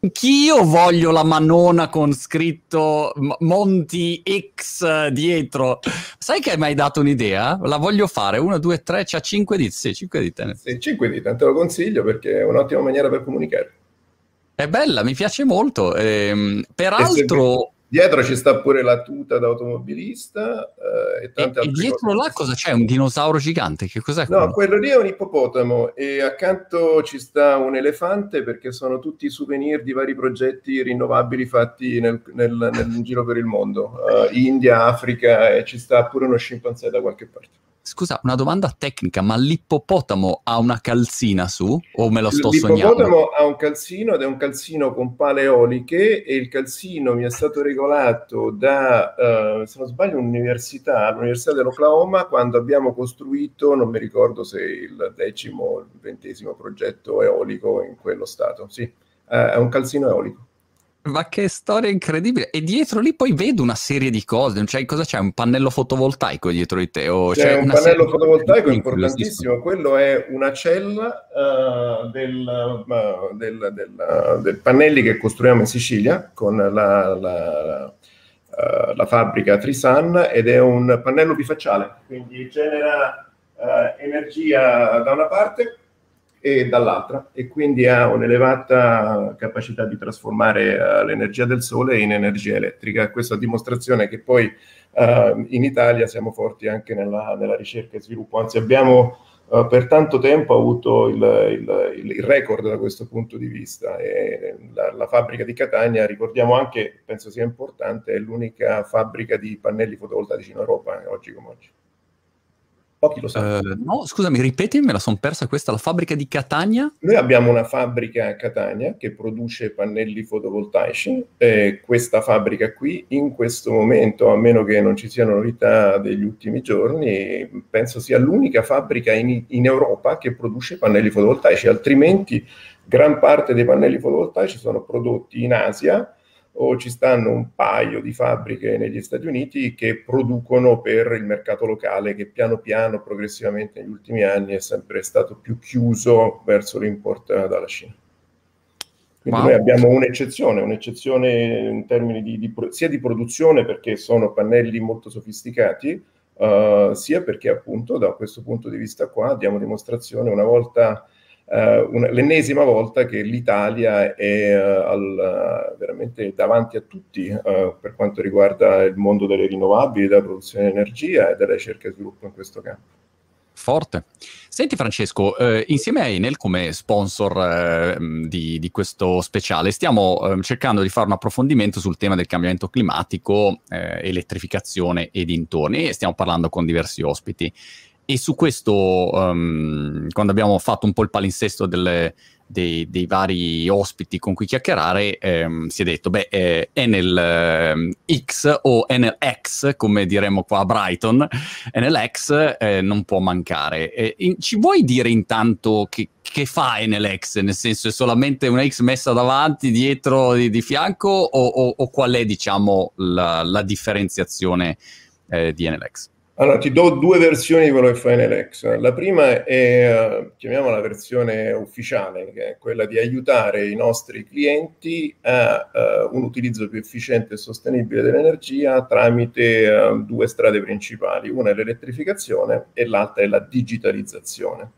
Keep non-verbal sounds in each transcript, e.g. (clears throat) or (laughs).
Anch'io voglio la manona con scritto Monti X dietro. Sai che hai mai dato un'idea? La voglio fare. Uno, due, tre, c'ha cinque dita. Sì, cinque dita. Sì, cinque dita, te lo consiglio perché è un'ottima maniera per comunicare. È bella, mi piace molto. Ehm, peraltro... Dietro ci sta pure la tuta da automobilista eh, e tante e, altre e dietro cose. là cosa c'è? Un dinosauro gigante? Che cos'è? Quello? No, quello lì è un ippopotamo e accanto ci sta un elefante perché sono tutti souvenir di vari progetti rinnovabili fatti nel, nel, nel giro per il mondo. Uh, India, Africa e ci sta pure uno scimpanzé da qualche parte. Scusa, una domanda tecnica, ma l'ippopotamo ha una calzina su o me lo sto l'ippopotamo sognando? L'ippopotamo ha un calzino ed è un calzino con pale eoliche e il calzino mi è stato regolato da, uh, se non sbaglio, un'università, l'Università dell'Oklahoma, quando abbiamo costruito, non mi ricordo se il decimo o il ventesimo progetto eolico in quello stato. Sì, uh, è un calzino eolico. Ma che storia incredibile! E dietro lì poi vedo una serie di cose. Cioè, cosa c'è? Un pannello fotovoltaico dietro di te? O c'è, c'è un pannello fotovoltaico importantissimo. Quello è una cella uh, del, uh, del, del, del, pannelli che costruiamo in Sicilia con la, la, uh, la fabbrica Trisan ed è un pannello bifacciale, quindi genera energia da una parte e dall'altra e quindi ha un'elevata capacità di trasformare uh, l'energia del sole in energia elettrica. Questa dimostrazione che poi uh, in Italia siamo forti anche nella, nella ricerca e sviluppo, anzi abbiamo uh, per tanto tempo avuto il, il, il, record da questo punto di vista la, la, fabbrica di Catania, ricordiamo anche, penso sia importante, è l'unica fabbrica di pannelli fotovoltaici in Europa oggi come oggi. Pochi lo sanno. Uh, no, scusami, ripeti, me la sono persa questa, la fabbrica di Catania? Noi abbiamo una fabbrica a Catania che produce pannelli fotovoltaici e questa fabbrica qui in questo momento, a meno che non ci siano novità degli ultimi giorni, penso sia l'unica fabbrica in, in Europa che produce pannelli fotovoltaici, altrimenti gran parte dei pannelli fotovoltaici sono prodotti in Asia o ci stanno un paio di fabbriche negli Stati Uniti che producono per il mercato locale che piano piano, progressivamente negli ultimi anni è sempre stato più chiuso verso l'import dalla Cina. Quindi wow. noi abbiamo un'eccezione, un'eccezione in termini di, di, sia di produzione perché sono pannelli molto sofisticati, uh, sia perché appunto da questo punto di vista qua diamo dimostrazione una volta una, l'ennesima volta che l'Italia è uh, al, uh, veramente davanti a tutti per quanto riguarda il mondo delle rinnovabili, della produzione di energia e della ricerca e sviluppo in questo campo. Forte. Senti Francesco, eh, insieme a Enel come sponsor eh, di, di, questo speciale stiamo eh, cercando di fare un approfondimento sul tema del cambiamento climatico, elettrificazione e dintorni e stiamo parlando con diversi ospiti. E su questo, um, quando abbiamo fatto un po' il palinsesto delle, dei, dei, vari ospiti con cui chiacchierare, ehm, si è detto, beh, eh, Enel eh, X o Enel X, come diremmo qua a Brighton, Enel X eh, non può mancare. In, ci vuoi dire intanto che, che fa Enel X? Nel senso, è solamente una X messa davanti, dietro, di, di fianco, o, o, o, qual è, diciamo, la, la differenziazione eh, di Enel X? Allora, ti do due versioni di quello che fa NLX. La prima è, uh, chiamiamola la versione ufficiale, che è quella di aiutare i nostri clienti a uh, un utilizzo più efficiente e sostenibile dell'energia tramite uh, due strade principali. Una è l'elettrificazione e l'altra è la digitalizzazione.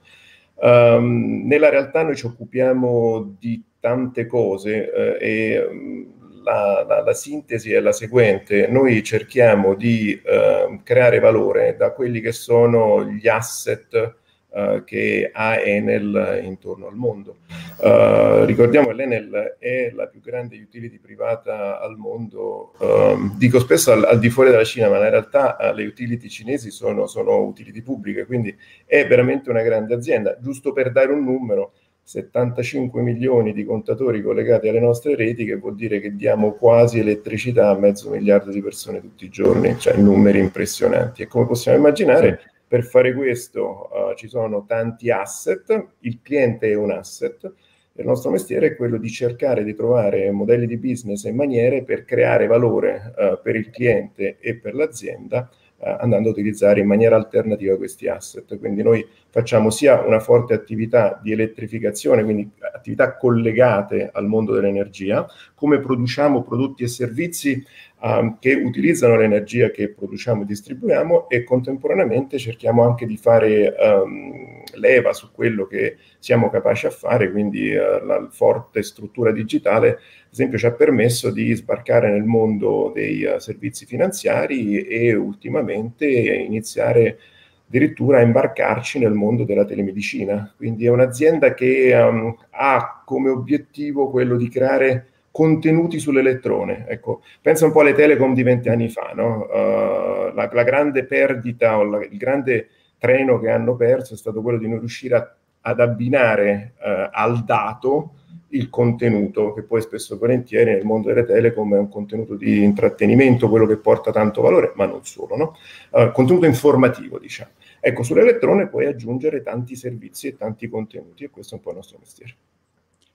Um, nella realtà noi ci occupiamo di tante cose e um, la, la, la, sintesi è la seguente, noi cerchiamo di eh, creare valore da quelli che sono gli asset eh, che ha Enel intorno al mondo. Uh, ricordiamo che l'Enel è la più grande utility privata al mondo, uh, dico spesso al, al, di fuori della Cina, ma in realtà uh, le utility cinesi sono, sono utility pubbliche, quindi è veramente una grande azienda. Giusto per dare un numero, 75 milioni di contatori collegati alle nostre reti, che vuol dire che diamo quasi elettricità a mezzo miliardo di persone tutti i giorni, cioè numeri impressionanti. E come possiamo immaginare, per fare questo uh, ci sono tanti asset, il cliente è un asset, il nostro mestiere è quello di cercare di trovare modelli di business e maniere per creare valore uh, per il cliente e per l'azienda andando a utilizzare in maniera alternativa questi asset. Quindi noi facciamo sia una forte attività di elettrificazione, quindi attività collegate al mondo dell'energia, come produciamo prodotti e servizi um, che utilizzano l'energia che produciamo e distribuiamo e contemporaneamente cerchiamo anche di fare um, leva su quello che siamo capaci a fare, quindi uh, la forte struttura digitale, ad esempio, ci ha permesso di sbarcare nel mondo dei uh, servizi finanziari e ultimamente iniziare addirittura a imbarcarci nel mondo della telemedicina. Quindi è un'azienda che um, ha come obiettivo quello di creare contenuti sull'elettrone. Ecco, pensa un po' alle telecom di vent'anni fa, no? uh, la, la, grande perdita o la, il grande treno che hanno perso è stato quello di non riuscire a, ad abbinare uh, al dato il contenuto, che poi spesso e volentieri nel mondo delle telecom è un contenuto di intrattenimento, quello che porta tanto valore, ma non solo, no? Uh, contenuto informativo, diciamo. Ecco, sull'elettrone puoi aggiungere tanti servizi e tanti contenuti e questo è un po' il nostro mestiere.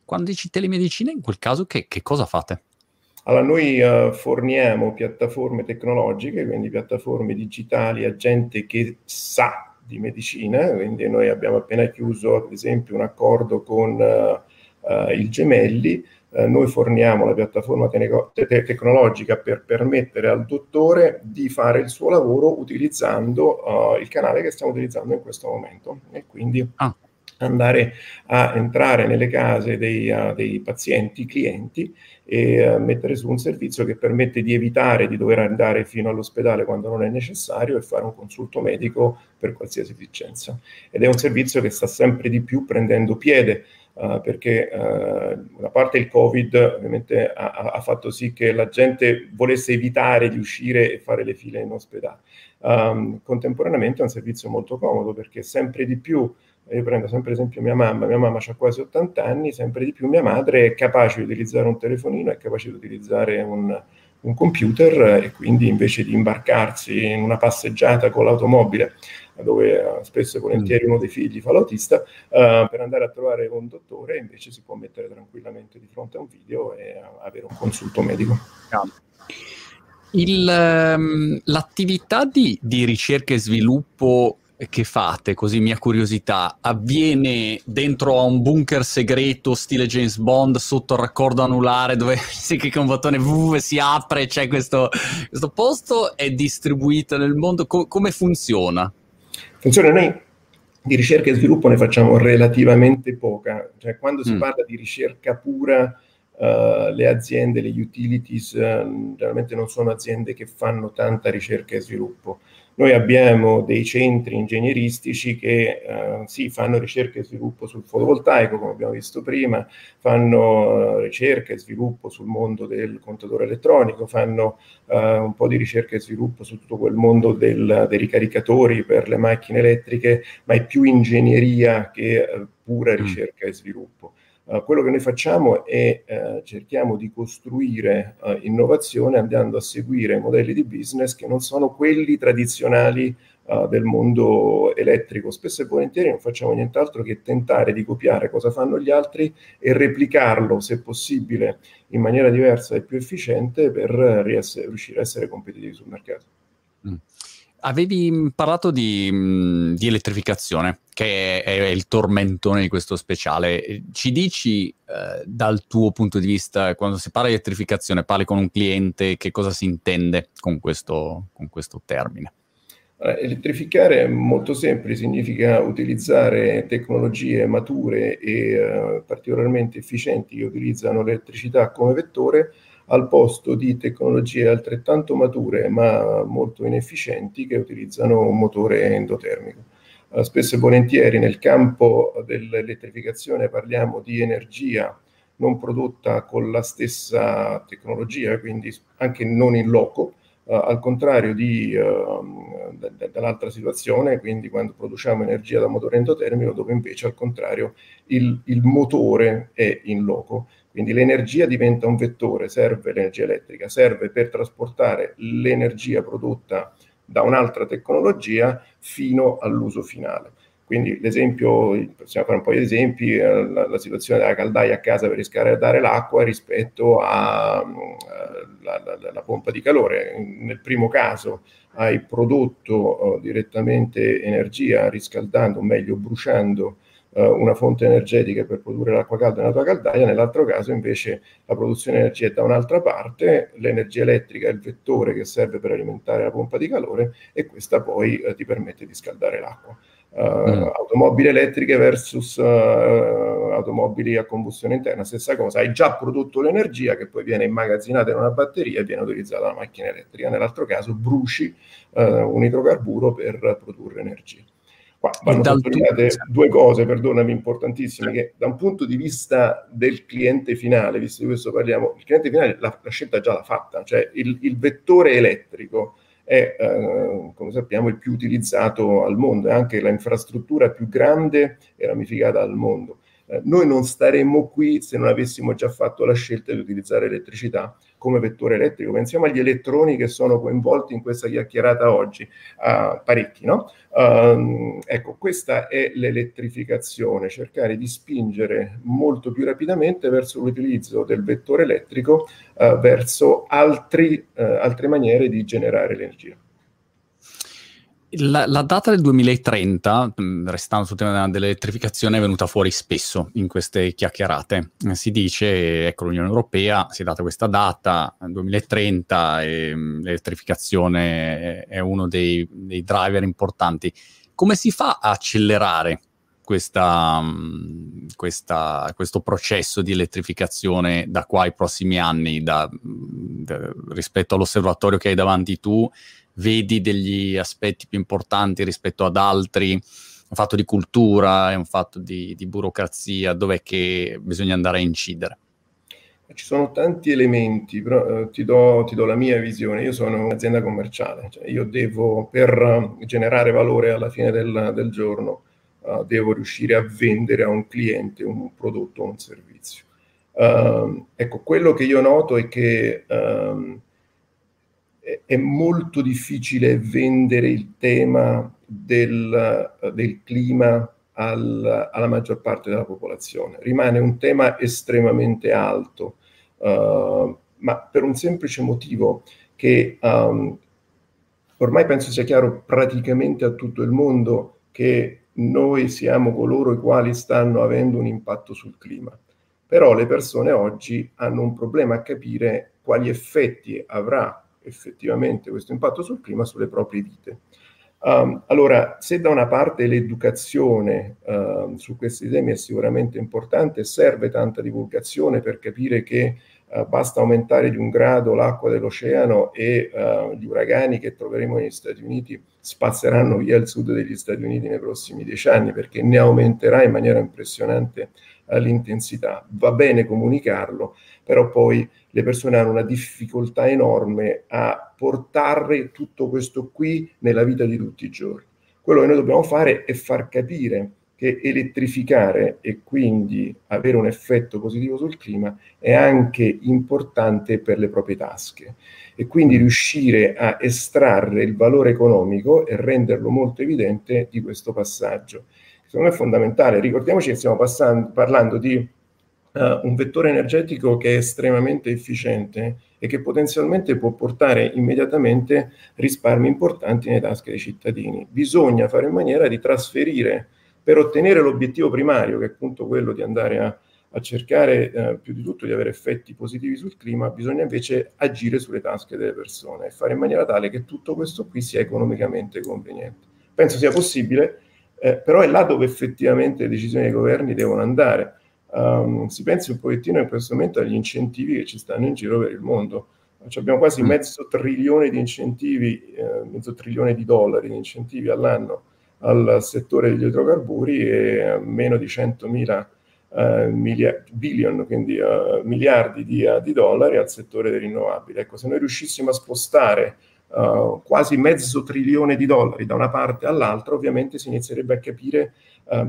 Quando dici telemedicina, in quel caso che, che cosa fate? Allora, noi uh, forniamo piattaforme tecnologiche, quindi piattaforme digitali a gente che sa di medicina, quindi noi abbiamo appena chiuso ad esempio un accordo con uh, uh, il Gemelli, noi forniamo la piattaforma te- te- tecnologica per permettere al dottore di fare il suo lavoro utilizzando il canale che stiamo utilizzando in questo momento e quindi ah. Andare a entrare nelle case dei, uh, dei pazienti, clienti e uh, mettere su un servizio che permette di evitare di dover andare fino all'ospedale quando non è necessario e fare un consulto medico per qualsiasi esigenza. Ed è un servizio che sta sempre di più prendendo piede Uh, perché uh, una parte il Covid ovviamente ha, ha, fatto sì che la gente volesse evitare di uscire e fare le file in ospedale. Um, contemporaneamente è un servizio molto comodo perché sempre di più, io prendo sempre esempio mia mamma, mia mamma ha quasi 80 anni, sempre di più mia madre è capace di utilizzare un telefonino, è capace di utilizzare un, un computer e quindi invece di imbarcarsi in una passeggiata con l'automobile dove uh, spesso e volentieri mm. uno dei figli fa l'autista, uh, per andare a trovare un dottore invece si può mettere tranquillamente di fronte a un video e avere un consulto medico. Il, um, l'attività di, di ricerca e sviluppo che fate, così mia curiosità, avviene dentro a un bunker segreto stile James Bond sotto il raccordo anulare dove (laughs) si clicca un bottone VV si apre, c'è questo, questo posto, è distribuito nel mondo, Co- come funziona? Funziona noi di ricerca e sviluppo ne facciamo relativamente poca, cioè quando si mm. parla di ricerca pura Uh, le aziende, le utilities, uh, generalmente non sono aziende che fanno tanta ricerca e sviluppo. Noi abbiamo dei centri ingegneristici che eh, sì, fanno ricerca e sviluppo sul fotovoltaico, come abbiamo visto prima, fanno eh, ricerca e sviluppo sul mondo del contatore elettronico, fanno eh, un po' di ricerca e sviluppo su tutto quel mondo del, dei ricaricatori per le macchine elettriche, ma è più ingegneria che eh, pura mm. ricerca e sviluppo. Uh, quello che noi facciamo è uh, cerchiamo di costruire uh, innovazione andando a seguire modelli di business che non sono quelli tradizionali del mondo elettrico. Spesso e volentieri non facciamo nient'altro che tentare di copiare cosa fanno gli altri e replicarlo, se possibile, in maniera diversa e più efficiente per riuscire a essere competitivi sul mercato. Mm. Avevi parlato di, mm, di, elettrificazione, che è, il tormentone di questo speciale. Ci dici eh, dal tuo punto di vista, quando si parla di elettrificazione, parli con un cliente, che cosa si intende con questo, con questo termine? elettrificare è molto semplice, significa utilizzare tecnologie mature e uh, particolarmente efficienti che utilizzano l'elettricità come vettore al posto di tecnologie altrettanto mature ma molto inefficienti che utilizzano un motore endotermico. Uh, spesso e volentieri nel campo dell'elettrificazione parliamo di energia non prodotta con la stessa tecnologia, quindi anche non in loco, Uh, al contrario di, uh, d- dall'altra situazione, quindi quando produciamo energia da motore endotermico, dove invece al contrario il, il motore è in loco. Quindi l'energia diventa un vettore, serve l'energia elettrica, serve per trasportare l'energia prodotta da un'altra tecnologia fino all'uso finale. Quindi l'esempio, possiamo fare un po' di esempi, eh, la, la situazione della caldaia a casa per riscaldare l'acqua rispetto alla mm, pompa di calore. Nel primo caso hai prodotto uh, direttamente energia riscaldando, o meglio bruciando uh, una fonte energetica per produrre l'acqua calda nella tua caldaia, nell'altro caso invece la produzione di energia è da un'altra parte, l'energia elettrica è il vettore che serve per alimentare la pompa di calore e questa poi uh, ti permette di scaldare l'acqua. Uh, mm. automobili elettriche versus uh, automobili a combustione interna, stessa cosa, hai già prodotto l'energia che poi viene immagazzinata in una batteria e viene utilizzata la macchina elettrica, nell'altro caso bruci uh, un idrocarburo per produrre energia. Qua vanno sottolineate due cose, perdonami, importantissime, che da un punto di vista del cliente finale, visto di questo parliamo, il cliente finale la, la scelta già l'ha fatta, cioè il, il vettore elettrico è, eh, come sappiamo, il più utilizzato al mondo, è anche la infrastruttura più grande e ramificata al mondo. Eh, noi non staremmo qui se non avessimo già fatto la scelta di utilizzare elettricità come vettore elettrico. Pensiamo agli elettroni che sono coinvolti in questa chiacchierata oggi, uh, parecchi, no? Uh, ecco, questa è l'elettrificazione, cercare di spingere molto più rapidamente verso l'utilizzo del vettore elettrico, uh, verso altri, eh, altre maniere di generare l'energia. La, la, data del 2030, mm, restando sul tema dell'elettrificazione, è venuta fuori spesso in queste chiacchierate. Si dice, ecco, l'Unione Europea si è data questa data, 2030, e mm, l'elettrificazione è uno dei, dei driver importanti. Come si fa a accelerare questa, mm, questa, questo processo di elettrificazione da qua ai prossimi anni, da, da, rispetto all'osservatorio che hai davanti tu, vedi degli aspetti più importanti rispetto ad altri, un fatto di cultura, è un fatto di, di burocrazia, dov'è che bisogna andare a incidere? Ci sono tanti elementi, però eh, ti, do, ti, do, la mia visione. Io sono un'azienda commerciale, cioè io devo, per generare valore alla fine del, del giorno, uh, devo riuscire a vendere a un cliente un prodotto o un servizio. Uh, ecco, quello che io noto è che um, è molto difficile vendere il tema del, del clima al, alla maggior parte della popolazione. Rimane un tema estremamente alto, uh, ma per un semplice motivo che um, ormai penso sia chiaro praticamente a tutto il mondo che noi siamo coloro i quali stanno avendo un impatto sul clima. Però le persone oggi hanno un problema a capire quali effetti avrà effettivamente questo impatto sul clima sulle proprie vite. Um, allora, se da una parte l'educazione uh, su questi temi è sicuramente importante, serve tanta divulgazione per capire che uh, basta aumentare di un grado l'acqua dell'oceano e uh, gli uragani che troveremo negli Stati Uniti spazzeranno via il sud degli Stati Uniti nei prossimi dieci anni perché ne aumenterà in maniera impressionante l'intensità. Va bene comunicarlo, però poi le persone hanno una difficoltà enorme a portare tutto questo qui nella vita di tutti i giorni. Quello che noi dobbiamo fare è far capire che elettrificare e quindi avere un effetto positivo sul clima è anche importante per le proprie tasche e quindi riuscire a estrarre il valore economico e renderlo molto evidente di questo passaggio. Secondo me è fondamentale. Ricordiamoci che stiamo passando, parlando di uh, un vettore energetico che è estremamente efficiente e che potenzialmente può portare immediatamente risparmi importanti nelle tasche dei cittadini. Bisogna fare in maniera di trasferire per ottenere l'obiettivo primario, che è appunto quello di andare a, a cercare eh, più di tutto di avere effetti positivi sul clima, bisogna invece agire sulle tasche delle persone e fare in maniera tale che tutto questo qui sia economicamente conveniente. Penso sia possibile, eh, però è là dove effettivamente le decisioni dei governi devono andare. Um, si pensi un pochettino in questo momento agli incentivi che ci stanno in giro per il mondo. Cioè abbiamo quasi mm. mezzo trilione di incentivi, eh, mezzo trilione di dollari di incentivi all'anno al settore degli idrocarburi e meno di 100.000 uh, miliardi, billion, quindi uh, miliardi di, uh, di, dollari al settore dei rinnovabili. Ecco, se noi riuscissimo a spostare uh, quasi mezzo trilione di dollari da una parte all'altra, ovviamente si inizierebbe a capire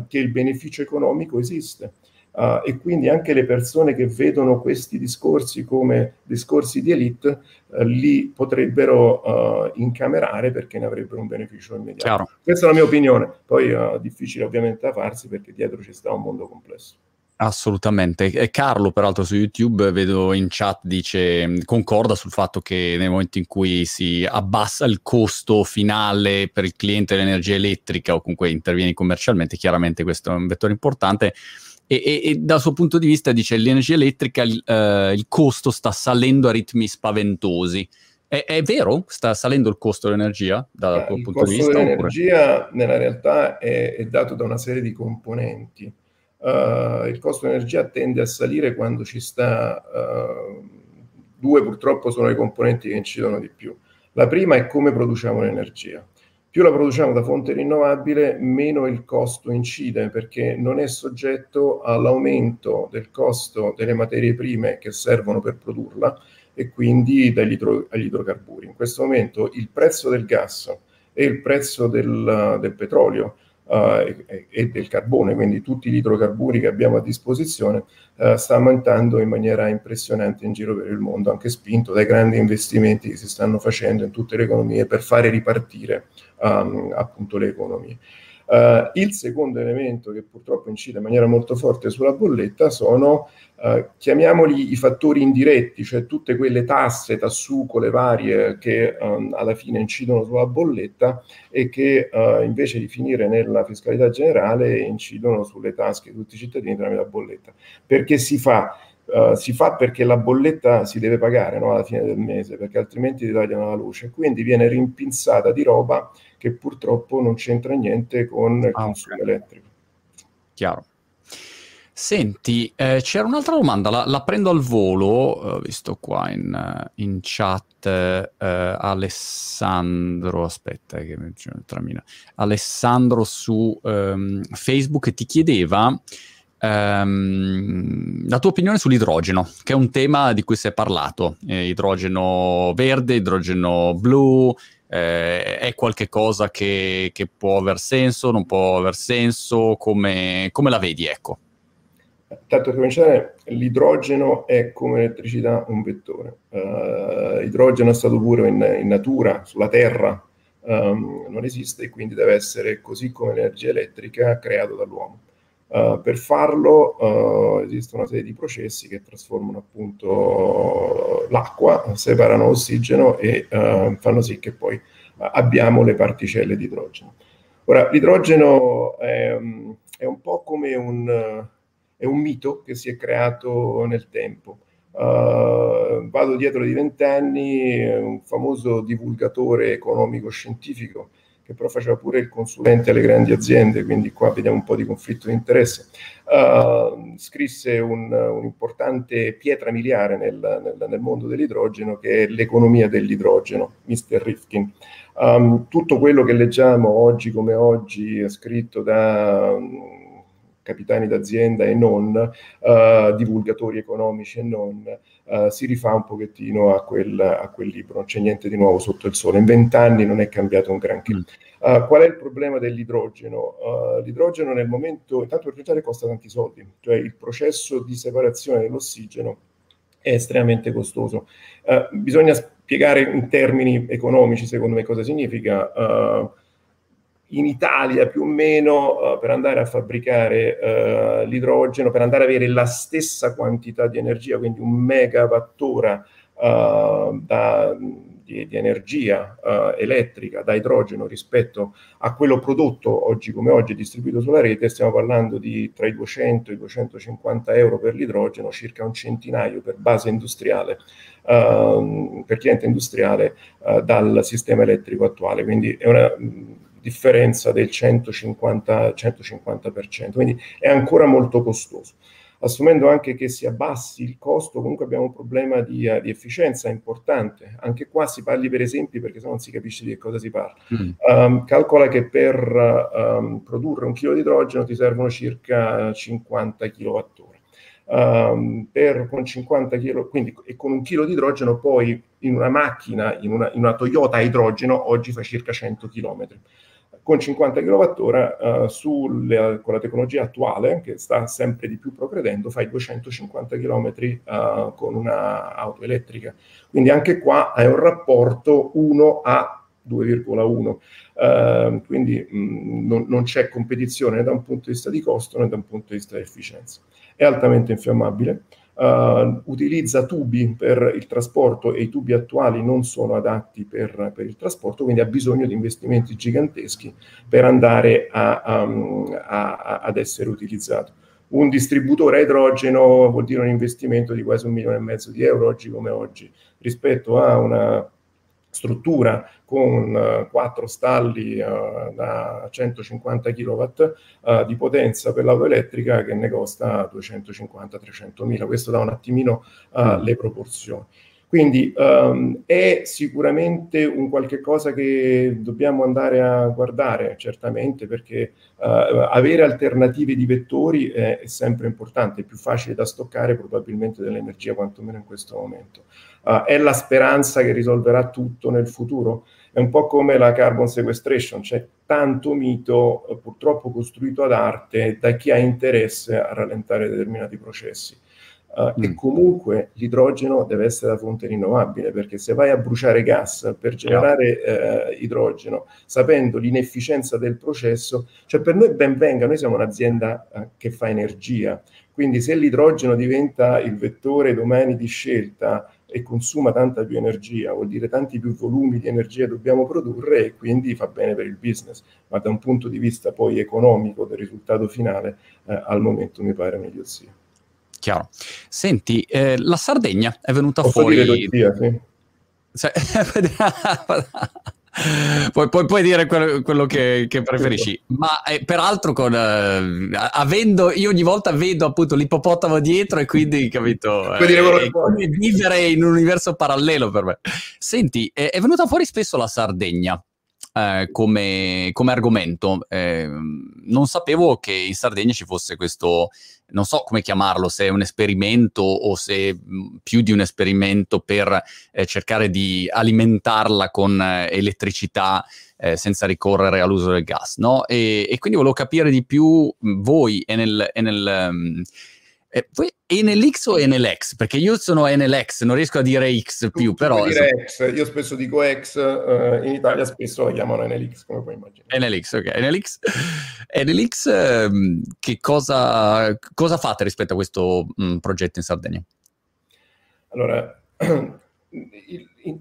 che il beneficio economico esiste. Uh, e quindi anche le persone che vedono questi discorsi come discorsi di elite uh, li potrebbero uh, incamerare perché ne avrebbero un beneficio immediato. Chiaro. Questa è la mia opinione, poi è difficile ovviamente da farsi perché dietro ci sta un mondo complesso. Assolutamente. E Carlo, peraltro, su YouTube vedo in chat dice concorda sul fatto che nel momento in cui si abbassa il costo finale per il cliente dell'energia elettrica o comunque intervieni commercialmente, chiaramente questo è un vettore importante. E, e, e, dal suo punto di vista dice l'energia elettrica il, eh, il costo sta salendo a ritmi spaventosi. È, è, vero? Sta salendo il costo dell'energia dal eh, tuo punto di vista? Il costo dell'energia nella realtà è, è, dato da una serie di componenti. Uh, il costo dell'energia tende a salire quando ci sta... Uh, due purtroppo sono i componenti che incidono di più. La prima è come produciamo l'energia più la produciamo da fonte rinnovabile, meno il costo incide perché non è soggetto all'aumento del costo delle materie prime che servono per produrla e quindi dagli idro- agli idrocarburi. In questo momento il prezzo del gas e il prezzo del, del petrolio e, e, del carbone, quindi tutti gli idrocarburi che abbiamo a disposizione, uh, sta aumentando in maniera impressionante in giro per il mondo, anche spinto dai grandi investimenti che si stanno facendo in tutte le economie per fare ripartire um, appunto le economie. Uh, il secondo elemento che purtroppo incide in maniera molto forte sulla bolletta sono, uh, chiamiamoli i fattori indiretti, cioè tutte quelle tasse, tassucole varie che um, alla fine incidono sulla bolletta e che uh, invece di finire nella fiscalità generale incidono sulle tasche di tutti i cittadini tramite la bolletta. Perché si fa? Uh, si fa perché la bolletta si deve pagare no, alla fine del mese, perché altrimenti ti tagliano la luce. Quindi viene rimpinzata di roba che purtroppo non c'entra niente con il ah, consumo okay. elettrico. Chiaro. Senti, eh, c'era un'altra domanda, la, la prendo al volo, eh, visto qua in, uh, in chat eh, Alessandro, aspetta che mi tramina, Alessandro su um, Facebook ti chiedeva Um, la tua opinione sull'idrogeno, che è un tema di cui si è parlato, eh, idrogeno verde, idrogeno blu, eh, è qualcosa che, che, può aver senso, non può aver senso, come, come la vedi, ecco? Tanto per cominciare, l'idrogeno è come l'elettricità un vettore. Uh, l'idrogeno è stato pure in, in natura, sulla Terra, um, non esiste, quindi deve essere così come l'energia elettrica creato dall'uomo. Uh, per farlo uh, esiste una serie di processi che trasformano appunto l'acqua, separano ossigeno e uh, fanno sì che poi abbiamo le particelle di idrogeno. Ora, l'idrogeno è, è un po' come un, un, mito che si è creato nel tempo. vado dietro di vent'anni, un famoso divulgatore economico-scientifico che però faceva pure il consulente alle grandi aziende, quindi qua vediamo un po' di conflitto di interesse, uh, scrisse un, un'importante pietra miliare nel, nel, nel, mondo dell'idrogeno che è l'economia dell'idrogeno, Mr. Rifkin. Um, tutto quello che leggiamo oggi come oggi, scritto da... Um, capitani d'azienda e non, uh, divulgatori economici e non, uh, si rifà un pochettino a quel, a quel, libro, non c'è niente di nuovo sotto il sole. In vent'anni non è cambiato un granché. Uh, qual è il problema dell'idrogeno? l'idrogeno nel momento, intanto per cominciare costa tanti soldi, cioè il processo di separazione dell'ossigeno è estremamente costoso. bisogna spiegare in termini economici, secondo me, cosa significa in Italia più o meno uh, per andare a fabbricare uh, l'idrogeno, per andare ad avere la stessa quantità di energia, quindi un megawattora uh, da, di, di, energia elettrica da idrogeno rispetto a quello prodotto oggi come oggi distribuito sulla rete, stiamo parlando di tra i 200 e i 250 euro per l'idrogeno, circa un centinaio per base industriale, per cliente industriale dal sistema elettrico attuale. Quindi è una differenza del 150%, 150%, quindi è ancora molto costoso. Assumendo anche che si abbassi il costo, comunque abbiamo un problema di, uh, di efficienza importante. Anche qua si parli per esempi perché se no non si capisce di che cosa si parla. Mm. Um, calcola che per um, produrre un chilo di idrogeno ti servono circa 50 kWh. Um, per, con 50 kg, quindi e con un chilo di idrogeno poi in una macchina, in una, in una Toyota a idrogeno, oggi fa circa 100 km con 50 kWh uh, sulle, con la tecnologia attuale, che sta sempre di più progredendo, fai 250 km uh, con un'auto elettrica. Quindi anche qua hai un rapporto 1 a 2,1. Uh, quindi mh, non, non, c'è competizione né da un punto di vista di costo né da un punto di vista di efficienza. È altamente infiammabile, uh, utilizza tubi per il trasporto e i tubi attuali non sono adatti per, per, il trasporto, quindi ha bisogno di investimenti giganteschi per andare a, um, a, ad essere utilizzato. Un distributore a idrogeno vuol dire un investimento di quasi un milione e mezzo di euro oggi come oggi, rispetto a una struttura con uh, quattro stalli uh, da 150 kW uh, di potenza per l'auto elettrica che ne costa 250-300 mila. Questo dà un attimino le proporzioni. Quindi um, è sicuramente un qualche cosa che dobbiamo andare a guardare, certamente, perché uh, avere alternative di vettori è, è, sempre importante, è più facile da stoccare probabilmente dell'energia, quantomeno in questo momento. Uh, è la speranza che risolverà tutto nel futuro? È un po' come la carbon sequestration, c'è tanto mito purtroppo costruito ad arte da chi ha interesse a rallentare determinati processi. Uh, mm. E comunque l'idrogeno deve essere da fonte rinnovabile, perché se vai a bruciare gas per generare uh, idrogeno, sapendo l'inefficienza del processo, cioè per noi ben venga, noi siamo un'azienda uh, che fa energia, quindi se l'idrogeno diventa il vettore domani di scelta e consuma tanta più energia, vuol dire tanti più volumi di energia dobbiamo produrre e quindi fa bene per il business, ma da un punto di vista poi economico del risultato finale, al momento mi pare meglio sia chiaro. Senti, eh, la Sardegna è venuta Posso fuori... Dire sì. Cioè, (laughs) Puoi, puoi, puoi, dire quello, quello che, che, preferisci, ma eh, peraltro con, eh, avendo, io ogni volta vedo appunto l'ippopotamo dietro e quindi capito, eh, come vivere in un universo parallelo per me. Senti, è venuta fuori spesso la Sardegna, eh, come, come, argomento. Eh, non sapevo che in Sardegna ci fosse questo, non so come chiamarlo, se è un esperimento o se mm, più di un esperimento per eh, cercare di alimentarla con eh, elettricità eh, senza ricorrere all'uso del gas. No? E, e, quindi volevo capire di più mm, voi e nel... E nel um, eh, poi Enelx o Enelex? Perché io sono Enelex, non riesco a dire X più, tu, però... Tu dire X, io spesso dico X, uh, in Italia spesso la chiamano Enelx, come puoi immaginare. Enelx, ok. Enelx, Enelix um, che cosa, cosa, fate rispetto a questo um, progetto in Sardegna? Allora, (clears throat)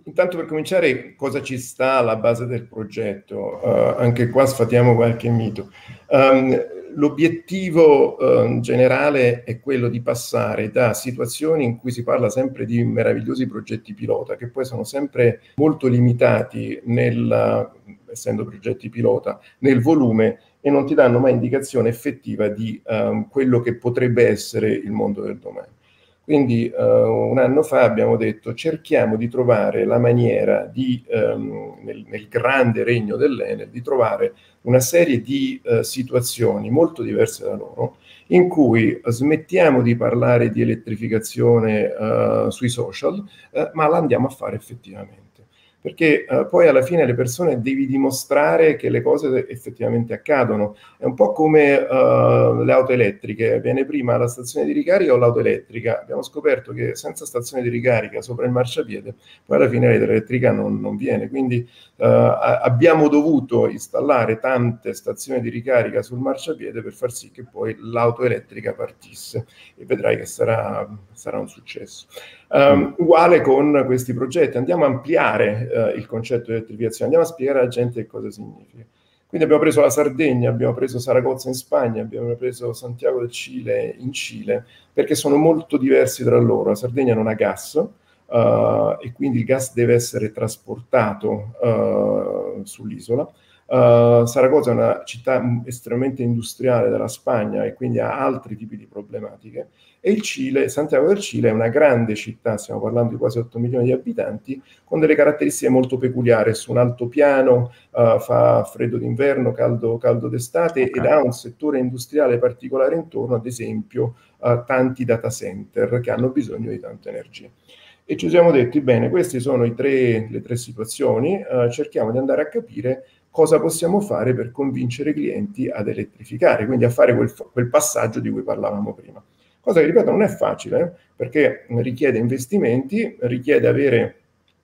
intanto per cominciare, cosa ci sta alla base del progetto? Uh, anche qua sfatiamo qualche mito. Um, l'obiettivo eh, generale è quello di passare da situazioni in cui si parla sempre di meravigliosi progetti pilota, che poi sono sempre molto limitati, nel, essendo progetti pilota, nel volume e non ti danno mai indicazione effettiva di um, quello che potrebbe essere il mondo del domani. Quindi uh, un anno fa abbiamo detto cerchiamo di trovare la maniera di, um, nel, nel, grande regno dell'Enel, di trovare una serie di uh, situazioni molto diverse da loro, in cui smettiamo di parlare di elettrificazione uh, sui social, ma la andiamo a fare effettivamente perché eh, poi alla fine le persone devi dimostrare che le cose effettivamente accadono. È un po' come uh, le auto elettriche, viene prima la stazione di ricarica o l'auto elettrica. Abbiamo scoperto che senza stazione di ricarica sopra il marciapiede, poi alla fine l'elettrica non, non viene. Quindi uh, abbiamo dovuto installare tante stazioni di ricarica sul marciapiede per far sì che poi l'auto elettrica partisse e vedrai che sarà, sarà un successo. Um, uguale con questi progetti, andiamo a ampliare uh, il concetto di elettrificazione, andiamo a spiegare alla gente che cosa significa. Quindi abbiamo preso la Sardegna, abbiamo preso Saragozza in Spagna, abbiamo preso Santiago del Cile in Cile, perché sono molto diversi tra loro. La Sardegna non ha gas uh, e quindi il gas deve essere trasportato uh, sull'isola. Uh, Saragozza è una città estremamente industriale della Spagna e quindi ha altri tipi di problematiche e il Cile, Santiago del Cile è una grande città, stiamo parlando di quasi 8 milioni di abitanti, con delle caratteristiche molto peculiari, su un altopiano, uh, fa freddo d'inverno, caldo, caldo d'estate okay. ed ha un settore industriale particolare intorno, ad esempio uh, tanti data center che hanno bisogno di tanta energia. E ci siamo detti, bene, queste sono tre, le tre situazioni, uh, cerchiamo di andare a capire cosa possiamo fare per convincere i clienti ad elettrificare, quindi a fare quel, quel passaggio di cui parlavamo prima. Cosa che, ripeto, non è facile, eh, perché richiede investimenti, richiede avere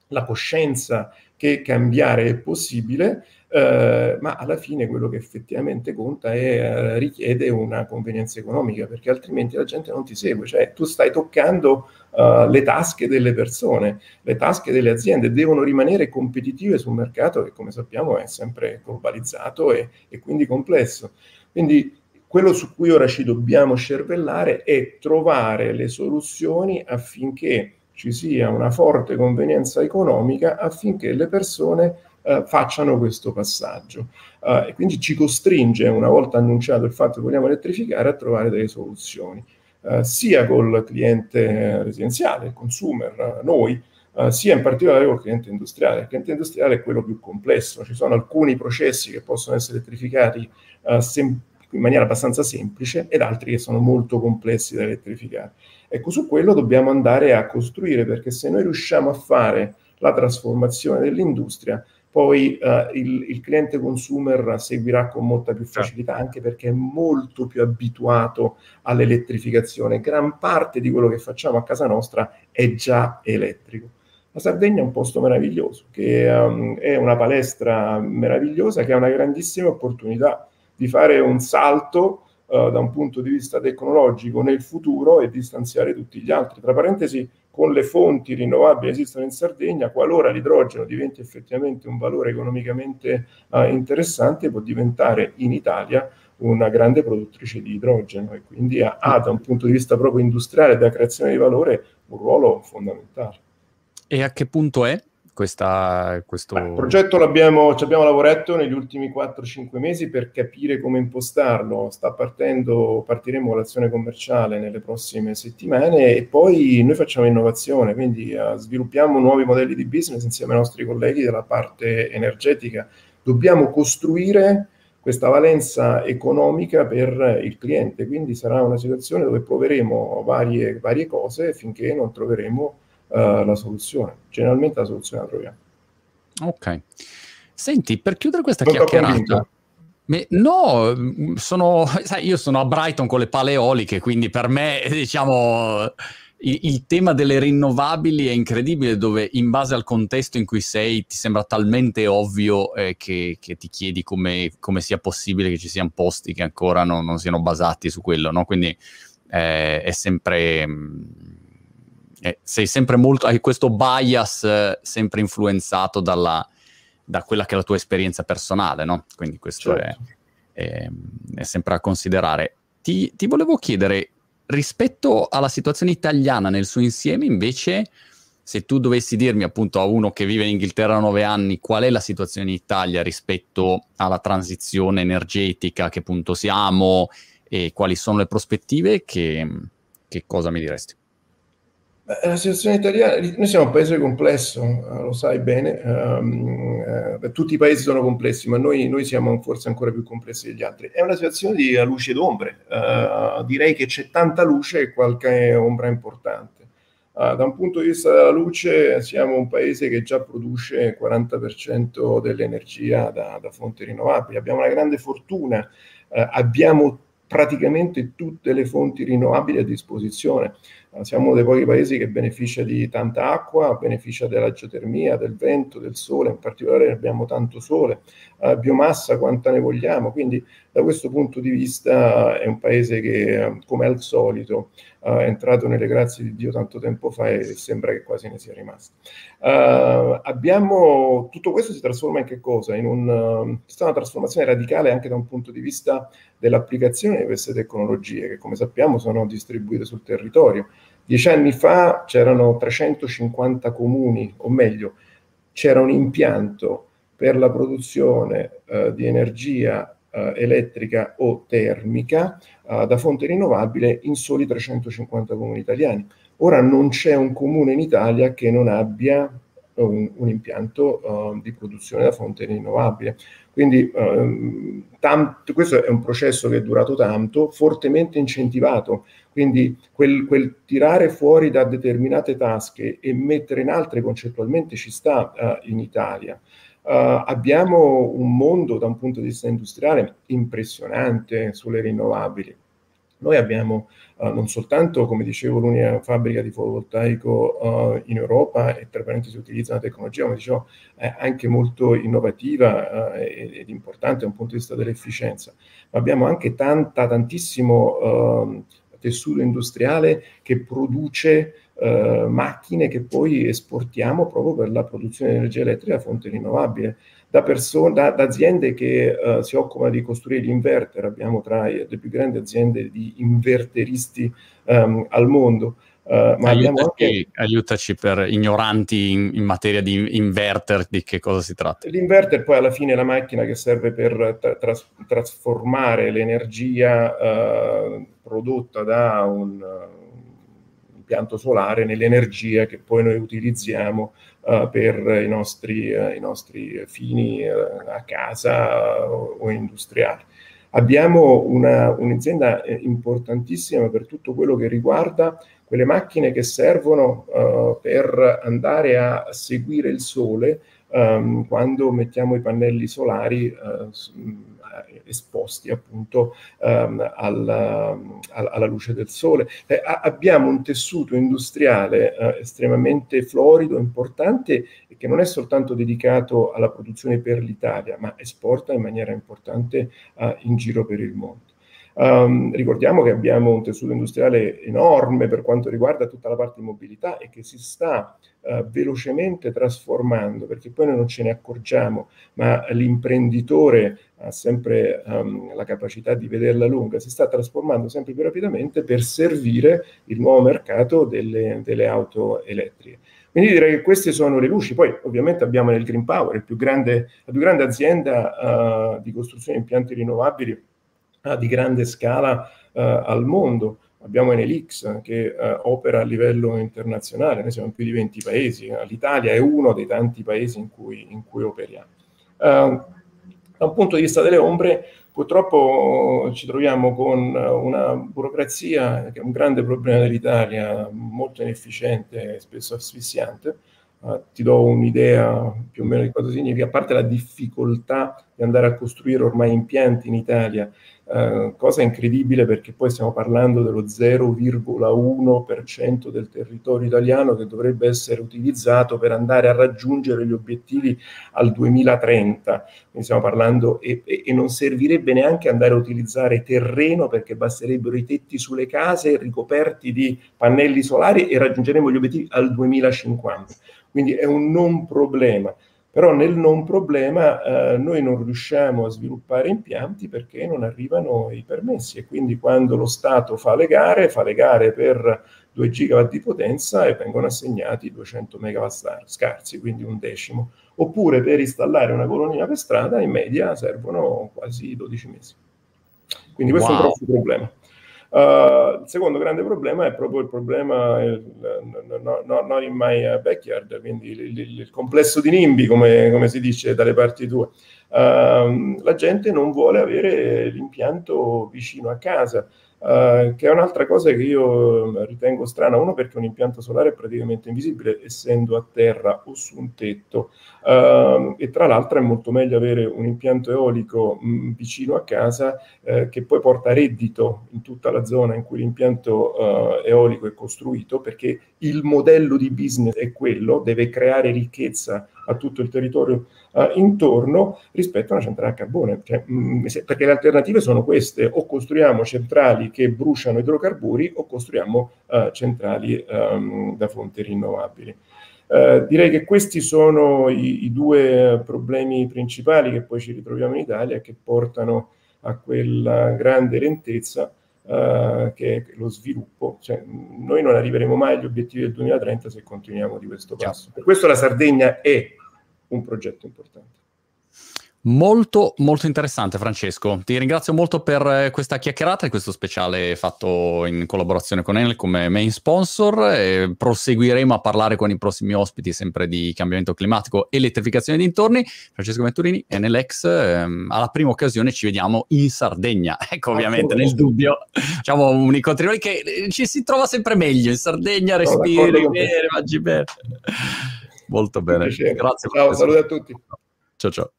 la coscienza che cambiare è possibile, eh, ma alla fine quello che effettivamente conta è eh, richiede una convenienza economica, perché altrimenti la gente non ti segue, cioè tu stai toccando uh, le tasche delle persone, le tasche delle aziende devono rimanere competitive sul mercato che come sappiamo è sempre globalizzato e, e quindi complesso. Quindi quello su cui ora ci dobbiamo cervellare è trovare le soluzioni affinché ci sia una forte convenienza economica affinché le persone eh, facciano questo passaggio. Uh, e quindi ci costringe, una volta annunciato il fatto che vogliamo elettrificare, a trovare delle soluzioni, uh, sia col cliente residenziale, il consumer, noi, uh, sia in particolare col cliente industriale. Il cliente industriale è quello più complesso, ci sono alcuni processi che possono essere elettrificati sem- in maniera abbastanza semplice ed altri che sono molto complessi da elettrificare. Ecco, su quello dobbiamo andare a costruire perché se noi riusciamo a fare la trasformazione dell'industria, poi uh, il, il, cliente consumer seguirà con molta più certo. facilità anche perché è molto più abituato all'elettrificazione. Gran parte di quello che facciamo a casa nostra è già elettrico. La Sardegna è un posto meraviglioso, che um, è una palestra meravigliosa, che ha una grandissima opportunità di fare un salto uh, da un punto di vista tecnologico nel futuro e distanziare tutti gli altri. Tra parentesi, con le fonti rinnovabili che esistono in Sardegna, qualora l'idrogeno diventi effettivamente un valore economicamente uh, interessante, può diventare in Italia una grande produttrice di idrogeno e quindi ha, ha, da un punto di vista proprio industriale e della creazione di valore un ruolo fondamentale. E a che punto è questa, questo... Beh, progetto l'abbiamo, ci abbiamo lavorato negli ultimi 4-5 mesi per capire come impostarlo. Sta partendo, partiremo con l'azione commerciale nelle prossime settimane e poi noi facciamo innovazione, quindi uh, sviluppiamo nuovi modelli di business insieme ai nostri colleghi della parte energetica. Dobbiamo costruire questa valenza economica per il cliente, quindi sarà una situazione dove proveremo varie, varie cose finché non troveremo uh, la soluzione. Generalmente la soluzione la troviamo. Ok. Senti, per chiudere questa non chiacchierata... Me, no, sono, sai, io sono a Brighton con le pale eoliche, quindi per me, diciamo, il, il, tema delle rinnovabili è incredibile, dove in base al contesto in cui sei ti sembra talmente ovvio eh, che, che, ti chiedi come, come, sia possibile che ci siano posti che ancora non, non siano basati su quello, no? Quindi eh, è sempre... Mh, eh, sei sempre molto, hai questo bias eh, sempre influenzato dalla, da quella che è la tua esperienza personale, no? Quindi questo certo. è, è, è, sempre a considerare. Ti, ti, volevo chiedere, rispetto alla situazione italiana nel suo insieme, invece, se tu dovessi dirmi appunto a uno che vive in Inghilterra da nove anni qual è la situazione in Italia rispetto alla transizione energetica, a che punto siamo e quali sono le prospettive, che, che cosa mi diresti? La situazione italiana, noi siamo un paese complesso, eh, lo sai bene, um, uh, tutti i paesi sono complessi, ma noi, noi, siamo forse ancora più complessi degli altri. È una situazione di luce ed ombre, uh, direi che c'è tanta luce e qualche ombra importante. Uh, da un punto di vista della luce siamo un paese che già produce il 40% dell'energia da, da, fonti rinnovabili, abbiamo una grande fortuna, abbiamo praticamente tutte le fonti rinnovabili a disposizione. Siamo uno dei pochi paesi che beneficia di tanta acqua, beneficia della geotermia, del vento, del sole, in particolare abbiamo tanto sole, uh, biomassa quanta ne vogliamo, quindi da questo punto di vista è un paese che, come al solito, uh, è entrato nelle grazie di Dio tanto tempo fa e sembra che quasi ne sia rimasto. Uh, abbiamo, tutto questo si trasforma in che cosa? In un, uh, una trasformazione radicale anche da un punto di vista dell'applicazione di queste tecnologie, che come sappiamo sono distribuite sul territorio. Dieci anni fa c'erano 350 comuni, o meglio, c'era un impianto per la produzione eh, di energia eh, elettrica o termica eh, da fonte rinnovabile in soli 350 comuni italiani. Ora non c'è un comune in Italia che non abbia un, un impianto uh, di produzione da fonte rinnovabile. Quindi uh, tanto, questo è un processo che è durato tanto, fortemente incentivato. Quindi quel, quel, tirare fuori da determinate tasche e mettere in altre concettualmente ci sta uh, in Italia. Uh, abbiamo un mondo da un punto di vista industriale impressionante sulle rinnovabili. Noi abbiamo uh, non soltanto, come dicevo, l'unica fabbrica di fotovoltaico uh, in Europa e tra parentesi utilizza una tecnologia, come dicevo, è anche molto innovativa ed importante da un punto di vista dell'efficienza, ma abbiamo anche tanta, tantissimo ehm, tessuto industriale che produce eh, macchine che poi esportiamo proprio per la produzione di energia elettrica a fonte rinnovabile. Da, person- da, da aziende che uh, si occupano di costruire gli inverter, abbiamo tra le più grandi aziende di inverteristi um, al mondo. Uh, ma aiutaci, anche... aiutaci, per ignoranti in, in, materia di inverter, di che cosa si tratta? L'inverter poi alla fine è la macchina che serve per tra- trasformare l'energia uh, prodotta da un, impianto solare nell'energia che poi noi utilizziamo uh, per i nostri, uh, i nostri fini uh, a casa o industriali. Abbiamo una, un'azienda importantissima per tutto quello che riguarda quelle macchine che servono per andare a seguire il sole um, quando mettiamo i pannelli solari esposti appunto um, alla, alla, luce del sole. Eh, abbiamo un tessuto industriale eh, estremamente florido, importante che non è soltanto dedicato alla produzione per l'Italia, ma esporta in maniera importante uh, in giro per il mondo. Um, ricordiamo che abbiamo un tessuto industriale enorme per quanto riguarda tutta la parte di mobilità e che si sta uh, velocemente trasformando, perché poi noi non ce ne accorgiamo, ma l'imprenditore ha sempre um, la capacità di vederla lunga, si sta trasformando sempre più rapidamente per servire il nuovo mercato delle, delle auto elettriche. Quindi direi che queste sono le luci. Poi ovviamente abbiamo nel Green Power, grande, la più grande azienda uh, di costruzione di impianti rinnovabili di grande scala uh, al mondo. Abbiamo Enelix che opera a livello internazionale, noi siamo in più di 20 paesi, l'Italia è uno dei tanti paesi in cui, in cui operiamo. Da un punto di vista delle ombre, purtroppo ci troviamo con una burocrazia che è un grande problema dell'Italia, molto inefficiente e spesso asfissiante. Uh, ti do un'idea più o meno di cosa significa, a parte la difficoltà di andare a costruire ormai impianti in Italia eh, cosa incredibile perché poi stiamo parlando dello 0,1% del territorio italiano che dovrebbe essere utilizzato per andare a raggiungere gli obiettivi al 2030. Quindi stiamo parlando e, e, e non servirebbe neanche andare a utilizzare terreno perché basterebbero i tetti sulle case ricoperti di pannelli solari e raggiungeremo gli obiettivi al 2050. Quindi è un non problema. Però nel non problema eh, noi non riusciamo a sviluppare impianti perché non arrivano i permessi e quindi quando lo Stato fa le gare, fa le gare per 2 gigawatt di potenza e vengono assegnati 200 megawatt scarsi, quindi un decimo. Oppure per installare una colonnina per strada in media servono quasi 12 mesi. Quindi questo wow. è un grosso problema. Uh, il secondo grande problema è proprio il problema il, no, no, not in my backyard, quindi il, il, il complesso di nimbi, come, come, si dice dalle parti tue. Uh, la gente non vuole avere l'impianto vicino a casa. Uh, che è un'altra cosa che io ritengo strana, uno perché un impianto solare è praticamente invisibile essendo a terra o su un tetto. Uh, e tra l'altro è molto meglio avere un impianto eolico mh, mm, vicino a casa uh, che poi porta reddito in tutta la zona in cui l'impianto eh, eolico è costruito perché il modello di business è quello, deve creare ricchezza a tutto il territorio uh, intorno rispetto a una centrale a carbone. Cioè, mh, mm, perché le alternative sono queste, o costruiamo centrali che bruciano idrocarburi o costruiamo uh, centrali um, da fonti rinnovabili. Uh, direi che questi sono i, i, due problemi principali che poi ci ritroviamo in Italia che portano a quella grande lentezza uh, che è lo sviluppo. Cioè, noi non arriveremo mai agli obiettivi del 2030 se continuiamo di questo passo. Per questo la Sardegna è un progetto importante. Molto, molto interessante Francesco. Ti ringrazio molto per eh, questa chiacchierata e questo speciale fatto in collaborazione con Enel come main sponsor. Proseguiremo a parlare con i prossimi ospiti sempre di cambiamento climatico e elettrificazione dintorni. Francesco Venturini, Enelex, ehm, alla prima occasione ci vediamo in Sardegna. (laughs) Ecco, ovviamente, nel dubbio, facciamo un incontro che eh, ci si trova sempre meglio in Sardegna, respiri bene, mangi bene. Molto bene. Grazie. Ciao, saluti a tutti. Ciao ciao.